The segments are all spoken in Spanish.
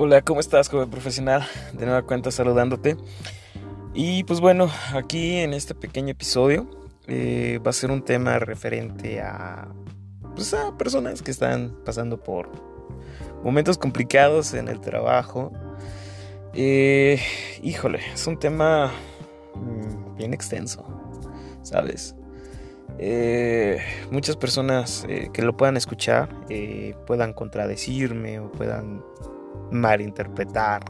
Hola, ¿cómo estás, joven profesional? De nueva cuenta saludándote. Y pues bueno, aquí en este pequeño episodio eh, va a ser un tema referente a, pues a personas que están pasando por momentos complicados en el trabajo. Eh, híjole, es un tema mm, bien extenso, ¿sabes? Eh, muchas personas que lo puedan escuchar puedan contradecirme o puedan malinterpretar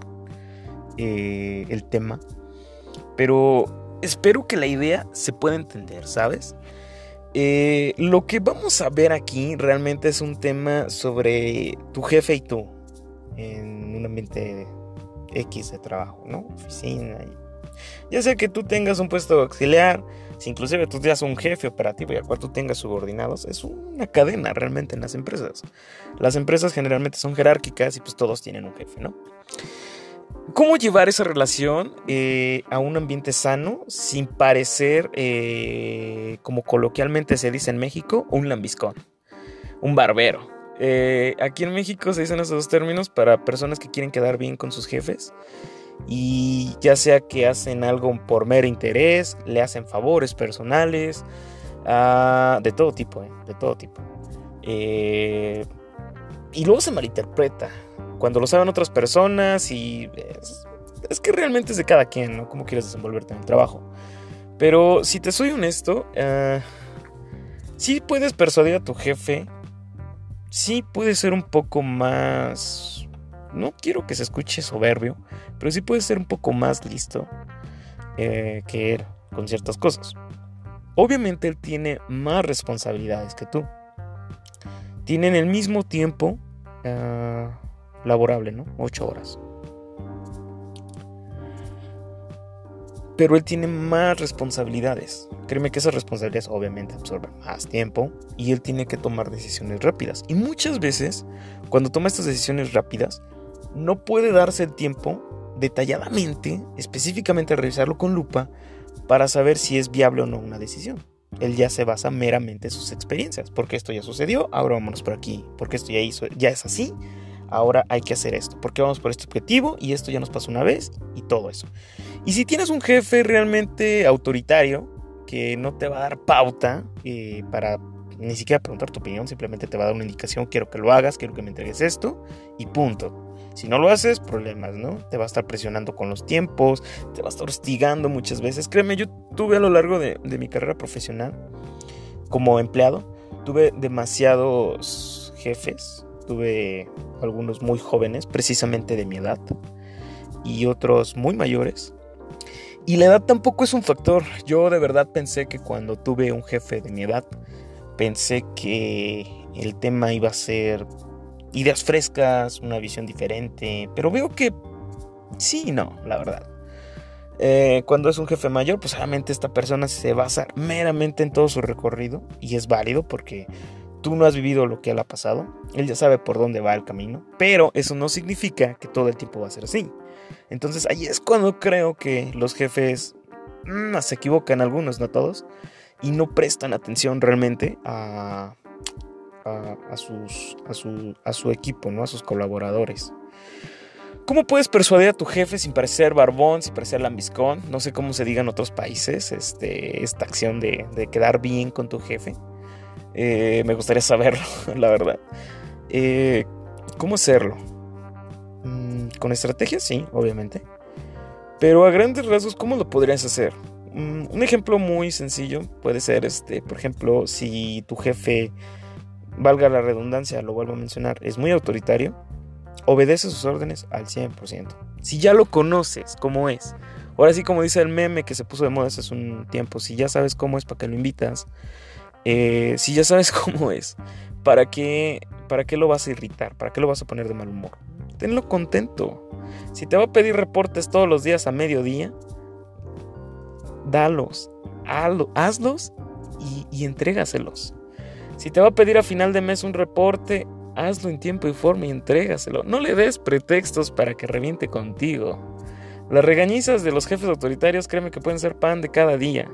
eh, el tema. Pero espero que la idea se pueda entender, ¿sabes? Eh, lo que vamos a ver aquí realmente es un tema sobre tu jefe y tú en un ambiente X de trabajo, ¿no? Oficina. Ya sea que tú tengas un puesto auxiliar, si inclusive tú seas un jefe operativo y al cual tú tengas subordinados, es una cadena realmente en las empresas. Las empresas generalmente son jerárquicas y pues todos tienen un jefe, ¿no? ¿Cómo llevar esa relación eh, a un ambiente sano sin parecer, eh, como coloquialmente se dice en México, un lambiscón, un barbero? Eh, aquí en México se dicen esos términos para personas que quieren quedar bien con sus jefes y ya sea que hacen algo por mero interés, le hacen favores personales, ah, de todo tipo, eh, de todo tipo. Eh, y luego se malinterpreta cuando lo saben otras personas y es, que realmente es de cada quien, ¿no? Cómo quieres desenvolverte en el trabajo. Pero si te soy honesto, uh, sí puedes persuadir a tu jefe, sí puedes ser un poco más no quiero que se escuche soberbio, pero sí puede ser un poco más listo eh, que él con ciertas cosas. Obviamente él tiene más responsabilidades que tú. Tienen el mismo tiempo uh, laborable, ¿no? Ocho horas. Pero él tiene más responsabilidades. Créeme que esas responsabilidades obviamente absorben más tiempo y él tiene que tomar decisiones rápidas. Y muchas veces, cuando toma estas decisiones rápidas, no puede darse el tiempo detalladamente, específicamente revisarlo con lupa, para saber si es viable o no una decisión. Él ya se basa meramente en sus experiencias, porque esto ya sucedió, ahora vámonos por aquí, porque esto ya, hizo, ya es así, ahora hay que hacer esto, porque vamos por este objetivo y esto ya nos pasó una vez y todo eso. Y si tienes un jefe realmente autoritario, que no te va a dar pauta eh, para ni siquiera preguntar tu opinión, simplemente te va a dar una indicación, quiero que lo hagas, quiero que me entregues esto y punto. Si no lo haces, problemas, ¿no? Te va a estar presionando con los tiempos, te va a estar hostigando muchas veces. Créeme, yo tuve a lo largo de, mi carrera profesional como empleado, tuve demasiados jefes, tuve algunos muy jóvenes, precisamente de mi edad, y otros muy mayores. Y la edad tampoco es un factor. Yo de verdad pensé que cuando tuve un jefe de mi edad, pensé que el tema iba a ser ideas frescas, una visión diferente, pero veo que sí no, la verdad. Eh, cuando es un jefe mayor, pues obviamente esta persona se basa meramente en todo su recorrido y es válido porque tú no has vivido lo que él ha pasado, él ya sabe por dónde va el camino, pero eso no significa que todo el tiempo va a ser así. Entonces ahí es cuando creo que los jefes mm, se equivocan algunos, no todos, y no prestan atención realmente a, a, su equipo, ¿no? a sus colaboradores. ¿Cómo puedes persuadir a tu jefe sin parecer barbón, sin parecer lambiscón? No sé cómo se diga en otros países, este, esta acción de, quedar bien con tu jefe. Eh, me gustaría saberlo, la verdad. Eh, ¿Cómo hacerlo? Mm, con estrategia, sí, obviamente. Pero a grandes rasgos, ¿cómo lo podrías hacer? Mm, un ejemplo muy sencillo puede ser, este, por ejemplo, si tu jefe valga la redundancia, lo vuelvo a mencionar, es muy autoritario, obedece sus órdenes al 100%. Si ya lo conoces cómo es, ahora sí como dice el meme que se puso de moda hace un tiempo, si ya sabes cómo es, ¿para qué lo invitas? Eh, si ya sabes cómo es, ¿para qué, ¿para qué lo vas a irritar? ¿Para qué lo vas a poner de mal humor? Tenlo contento. Si te va a pedir reportes todos los días a mediodía, dalos, hazlos y, y entrégaselos. Si te va a pedir a final de mes un reporte, hazlo en tiempo y forma y entrégaselo. No le des pretextos para que reviente contigo. Las regañizas de los jefes autoritarios, créeme que pueden ser pan de cada día.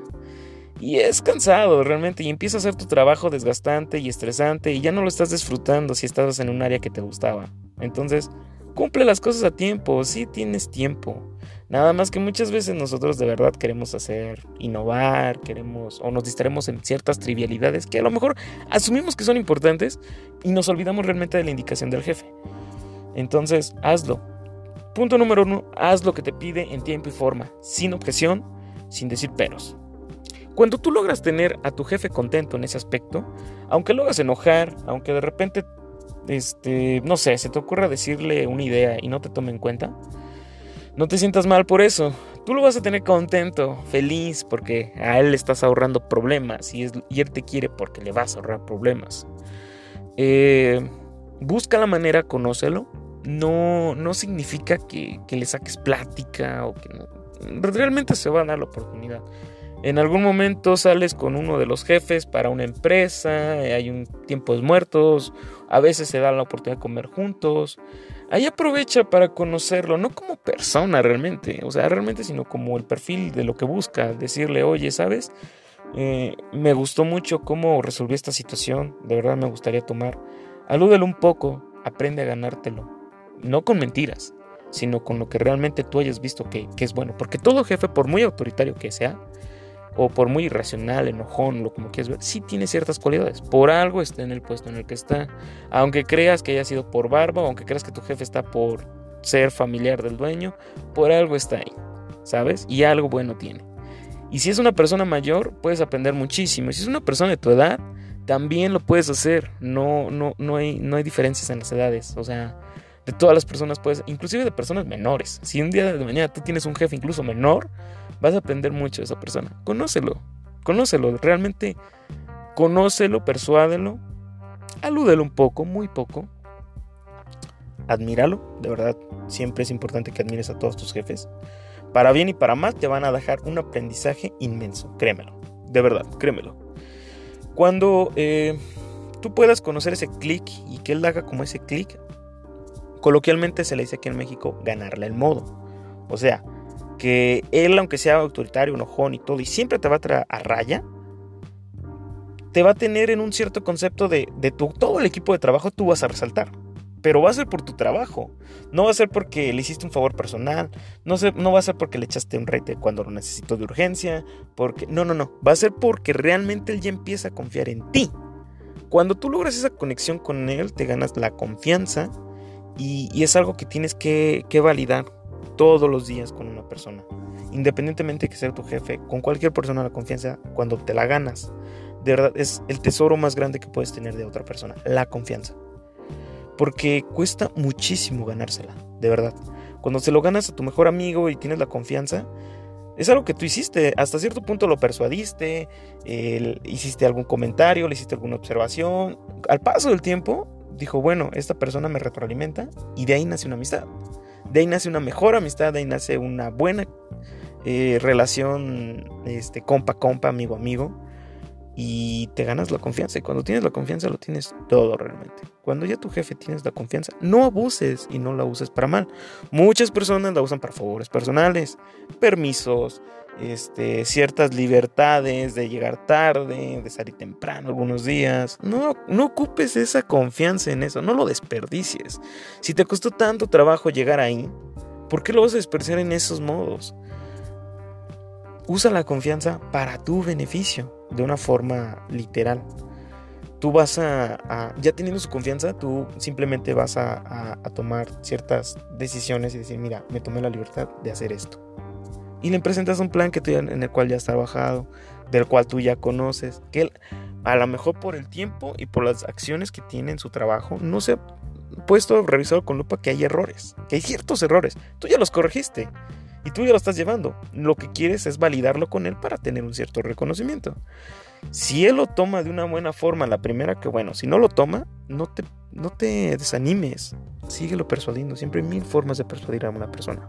Y es cansado realmente y empieza a ser tu trabajo desgastante y estresante y ya no lo estás disfrutando si estabas en un área que te gustaba. Entonces, Cumple las cosas a tiempo, sí tienes tiempo. Nada más que muchas veces nosotros de verdad queremos hacer, innovar, queremos o nos distraemos en ciertas trivialidades que a lo mejor asumimos que son importantes y nos olvidamos realmente de la indicación del jefe. Entonces, hazlo. Punto número uno, haz lo que te pide en tiempo y forma, sin objeción, sin decir peros. Cuando tú logras tener a tu jefe contento en ese aspecto, aunque lo hagas enojar, aunque de repente, este, no sé, se te ocurra decirle una idea y no te tome en cuenta, no te sientas mal por eso. Tú lo vas a tener contento, feliz, porque a él le estás ahorrando problemas y, él te quiere porque le vas a ahorrar problemas. Eh, busca la manera, conócelo. No, no significa que, que, le saques plática o que no. Realmente se va a dar la oportunidad. En algún momento sales con uno de los jefes para una empresa, hay un tiempos muertos, a veces se da la oportunidad de comer juntos. Ahí aprovecha para conocerlo, no como persona realmente, o sea, realmente, sino como el perfil de lo que busca. Decirle, oye, ¿sabes? Eh, me gustó mucho cómo resolví esta situación, de verdad me gustaría tomar. Alúdelo un poco, aprende a ganártelo. No con mentiras, sino con lo que realmente tú hayas visto que, que es bueno. Porque todo jefe, por muy autoritario que sea, o por muy irracional, enojón, lo como quieras ver, sí tiene ciertas cualidades. Por algo está en el puesto en el que está. Aunque creas que haya sido por barba, aunque creas que tu jefe está por ser familiar del dueño, por algo está ahí, ¿sabes? Y algo bueno tiene. Y si es una persona mayor, puedes aprender muchísimo. Y si es una persona de tu edad, también lo puedes hacer. No, no, no, hay, no hay diferencias en las edades. O sea, de todas las personas puedes, inclusive de personas menores. Si un día de mañana tú tienes un jefe incluso menor, vas a aprender mucho de esa persona. Conócelo, conócelo, realmente conócelo, persuádelo, alúdelo un poco, muy poco. Admíralo, de verdad, siempre es importante que admires a todos tus jefes. Para bien y para mal te van a dejar un aprendizaje inmenso, créemelo, de verdad, créemelo. Cuando eh, tú puedas conocer ese clic y que él haga como ese clic, coloquialmente se le dice aquí en México ganarle el modo. O sea, que él, aunque sea autoritario, enojón y todo, y siempre te va a a raya, te va a tener en un cierto concepto de, de tu, todo el equipo de trabajo, tú vas a resaltar. Pero va a ser por tu trabajo. No va a ser porque le hiciste un favor personal. No, no va a ser porque le echaste un rete cuando lo necesito de urgencia. Porque. No, no, no. Va a ser porque realmente él ya empieza a confiar en ti. Cuando tú logras esa conexión con él, te ganas la confianza. Y, es algo que tienes que, que validar todos los días con una persona. Independientemente de que sea tu jefe, con cualquier persona la confianza, cuando te la ganas, de verdad es el tesoro más grande que puedes tener de otra persona, la confianza. Porque cuesta muchísimo ganársela, de verdad. Cuando se lo ganas a tu mejor amigo y tienes la confianza, es algo que tú hiciste, hasta cierto punto lo persuadiste, hiciste algún comentario, le hiciste alguna observación. Al paso del tiempo, dijo, bueno, esta persona me retroalimenta y de ahí nace una amistad. De ahí nace una mejor amistad, de ahí nace una buena eh, relación, este, compa, compa, amigo, amigo. Y te ganas la confianza. Y cuando tienes la confianza, lo tienes todo realmente. Cuando ya tu jefe tienes la confianza, no abuses y no la uses para mal. Muchas personas la usan para favores personales, permisos, este, ciertas libertades de llegar tarde, de salir temprano algunos días. No, no ocupes esa confianza en eso, no lo desperdicies. Si te costó tanto trabajo llegar ahí, ¿por qué lo vas a desperdiciar en esos modos? Usa la confianza para tu beneficio, de una forma literal. Tú vas a, ya teniendo su confianza, tú simplemente vas a, a tomar ciertas decisiones y decir, mira, me tomé la libertad de hacer esto y le presentas un plan que tú en el cual ya has trabajado, del cual tú ya conoces, que él, a lo mejor por el tiempo y por las acciones que tiene en su trabajo, no se ha puesto revisado con lupa que hay errores, que hay ciertos errores. Tú ya los corregiste y tú ya lo estás llevando. Lo que quieres es validarlo con él para tener un cierto reconocimiento. Si él lo toma de una buena forma, la primera que bueno, si no lo toma, no te, no te desanimes, síguelo persuadiendo. Siempre hay mil formas de persuadir a una persona.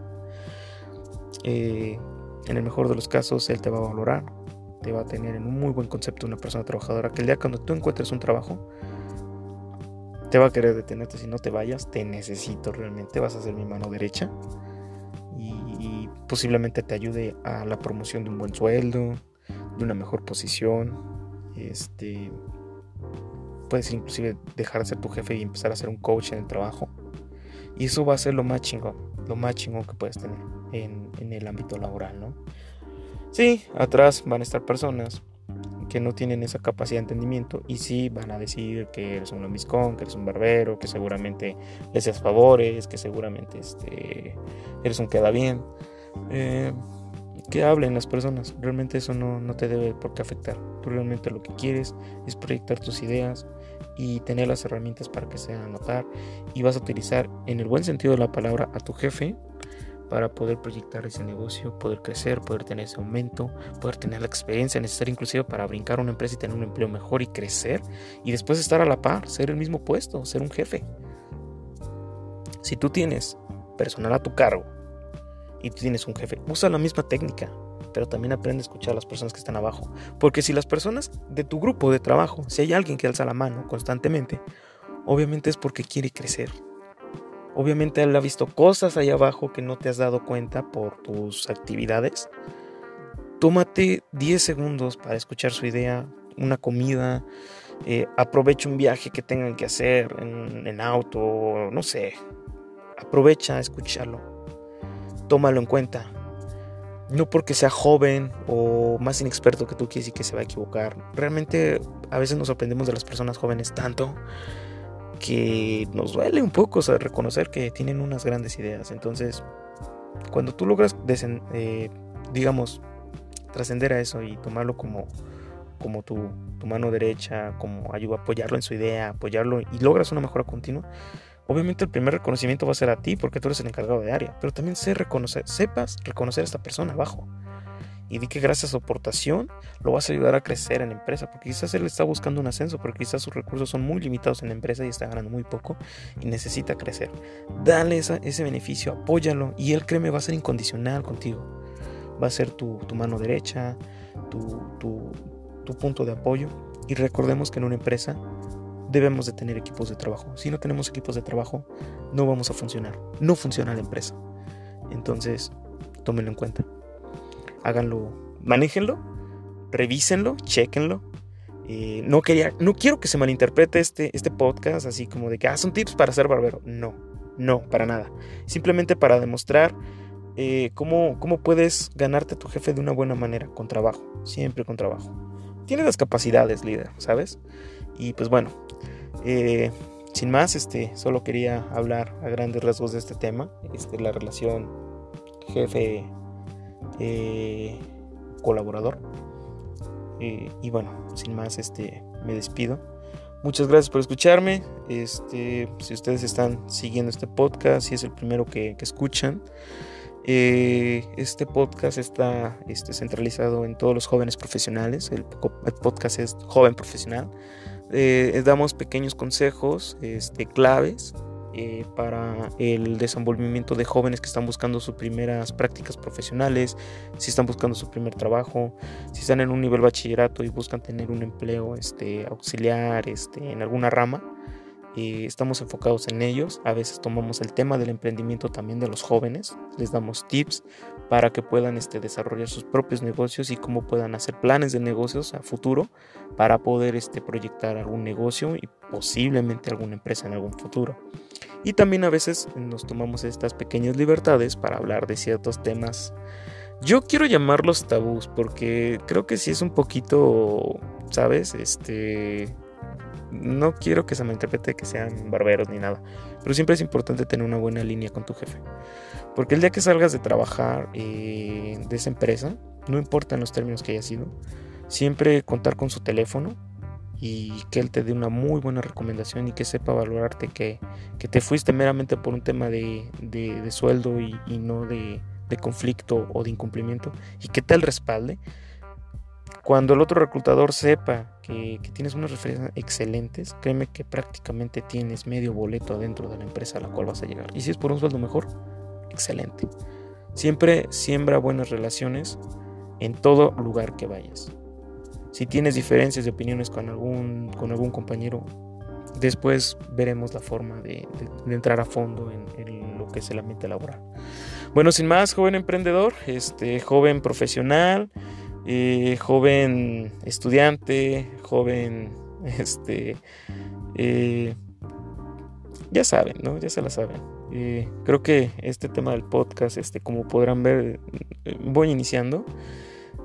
Eh, en el mejor de los casos, él te va a valorar, te va a tener en un muy buen concepto una persona trabajadora, que el día cuando tú encuentres un trabajo, te va a querer detenerte si no te vayas, te necesito realmente, vas a ser mi mano derecha y, posiblemente te ayude a la promoción de un buen sueldo, de una mejor posición, este, puedes inclusive dejar de ser tu jefe y empezar a ser un coach en el trabajo Y eso va a ser lo más chingón, lo más chingón que puedes tener en, en el ámbito laboral, ¿no? Sí, atrás van a estar personas que no tienen esa capacidad de entendimiento y sí van a decir que eres un lambiscón, que eres un barbero, que seguramente le haces favores, que seguramente este, eres un queda bien. Eh, que hablen las personas, realmente eso no, no te debe por qué afectar. Tú realmente lo que quieres es proyectar tus ideas y tener las herramientas para que se notar y vas a utilizar en el buen sentido de la palabra a tu jefe para poder proyectar ese negocio, poder crecer, poder tener ese aumento, poder tener la experiencia necesaria inclusive para brincar una empresa y tener un empleo mejor y crecer y después estar a la par, ser el mismo puesto, ser un jefe. Si tú tienes personal a tu cargo y tú tienes un jefe, usa la misma técnica, pero también aprende a escuchar a las personas que están abajo. Porque si las personas de tu grupo de trabajo, si hay alguien que alza la mano constantemente, obviamente es porque quiere crecer, Obviamente él ha visto cosas ahí abajo que no te has dado cuenta por tus actividades. Tómate 10 segundos para escuchar su idea, una comida, eh, aprovecha un viaje que tengan que hacer en, en auto, no sé. Aprovecha a escucharlo. Tómalo en cuenta. No porque sea joven o más inexperto que tú quieres y que se va a equivocar. Realmente a veces nos sorprendemos de las personas jóvenes tanto que nos duele un poco reconocer que tienen unas grandes ideas. Entonces, cuando tú logras, eh, digamos, trascender a eso y tomarlo como, como tu, mano derecha, como ayuda, apoyarlo en su idea, apoyarlo y logras una mejora continua, obviamente el primer reconocimiento va a ser a ti porque tú eres el encargado de área, pero también sé reconocer, sepas reconocer a esta persona abajo y di que gracias a su aportación lo vas a ayudar a crecer en la empresa, porque quizás él está buscando un ascenso, porque quizás sus recursos son muy limitados en la empresa y está ganando muy poco y necesita crecer. Dale ese beneficio, apóyalo y él créeme va a ser incondicional contigo. Va a ser tu, mano derecha, tu, punto de apoyo. Y recordemos que en una empresa debemos de tener equipos de trabajo. Si no tenemos equipos de trabajo, no vamos a funcionar. No funciona la empresa. Entonces, tómenlo en cuenta háganlo, manéjenlo, revísenlo, chequenlo. Eh, no, quería, no quiero que se malinterprete este, este podcast así como de que ah, son tips para ser barbero. No, no, para nada. Simplemente para demostrar eh, cómo, cómo puedes ganarte a tu jefe de una buena manera, con trabajo, siempre con trabajo. Tienes las capacidades, líder, ¿sabes? Y pues bueno, eh, sin más, este, solo quería hablar a grandes rasgos de este tema, este, la relación jefe eh, colaborador. Eh, y bueno, sin más, este, me despido. Muchas gracias por escucharme. Este, si ustedes están siguiendo este podcast, si es el primero que, escuchan, eh, este podcast está este, centralizado en todos los jóvenes profesionales. El, podcast es Joven Profesional. damos pequeños consejos, este, claves eh, para el desenvolvimiento de jóvenes que están buscando sus primeras prácticas profesionales, si están buscando su primer trabajo, si están en un nivel bachillerato y buscan tener un empleo este, auxiliar este, en alguna rama. Eh, estamos enfocados en ellos. A veces tomamos el tema del emprendimiento también de los jóvenes. Les damos tips para que puedan este, desarrollar sus propios negocios y cómo puedan hacer planes de negocios a futuro para poder este, proyectar algún negocio y posiblemente alguna empresa en algún futuro. Y también a veces nos tomamos estas pequeñas libertades para hablar de ciertos temas. Yo quiero llamarlos tabús porque creo que sí es un poquito, ¿sabes? Este... No quiero que se me interprete que sean barberos ni nada, pero siempre es importante tener una buena línea con tu jefe. Porque el día que salgas de trabajar eh, de esa empresa, no importa en los términos que haya sido, siempre contar con su teléfono y que él te dé una muy buena recomendación y que sepa valorarte que, te fuiste meramente por un tema de, sueldo y, no de, conflicto o de incumplimiento y que te respalde. Cuando el otro reclutador sepa que, tienes unas referencias excelentes, créeme que prácticamente tienes medio boleto adentro de la empresa a la cual vas a llegar. Y si es por un sueldo mejor, excelente. Siempre siembra buenas relaciones en todo lugar que vayas. Si tienes diferencias de opiniones con algún, con algún compañero, después veremos la forma de, entrar a fondo en, lo que es el ambiente laboral. Bueno, sin más, joven emprendedor, este, joven profesional, eh, joven estudiante, joven, este, eh, ya saben, ¿no? Ya se la saben. Eh, creo que este tema del podcast, este, como podrán ver, voy iniciando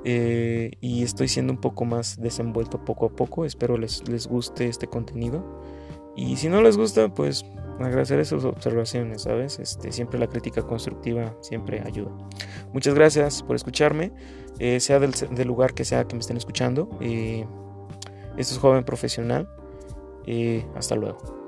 eh, y estoy siendo un poco más desenvuelto poco a poco. Espero les, les guste este contenido. Y si no les gusta, pues agradecer sus observaciones, ¿sabes? Este, siempre la crítica constructiva siempre ayuda. Muchas gracias por escucharme, eh, sea del, del, lugar que sea que me estén escuchando. esto es Joven Profesional. hasta luego.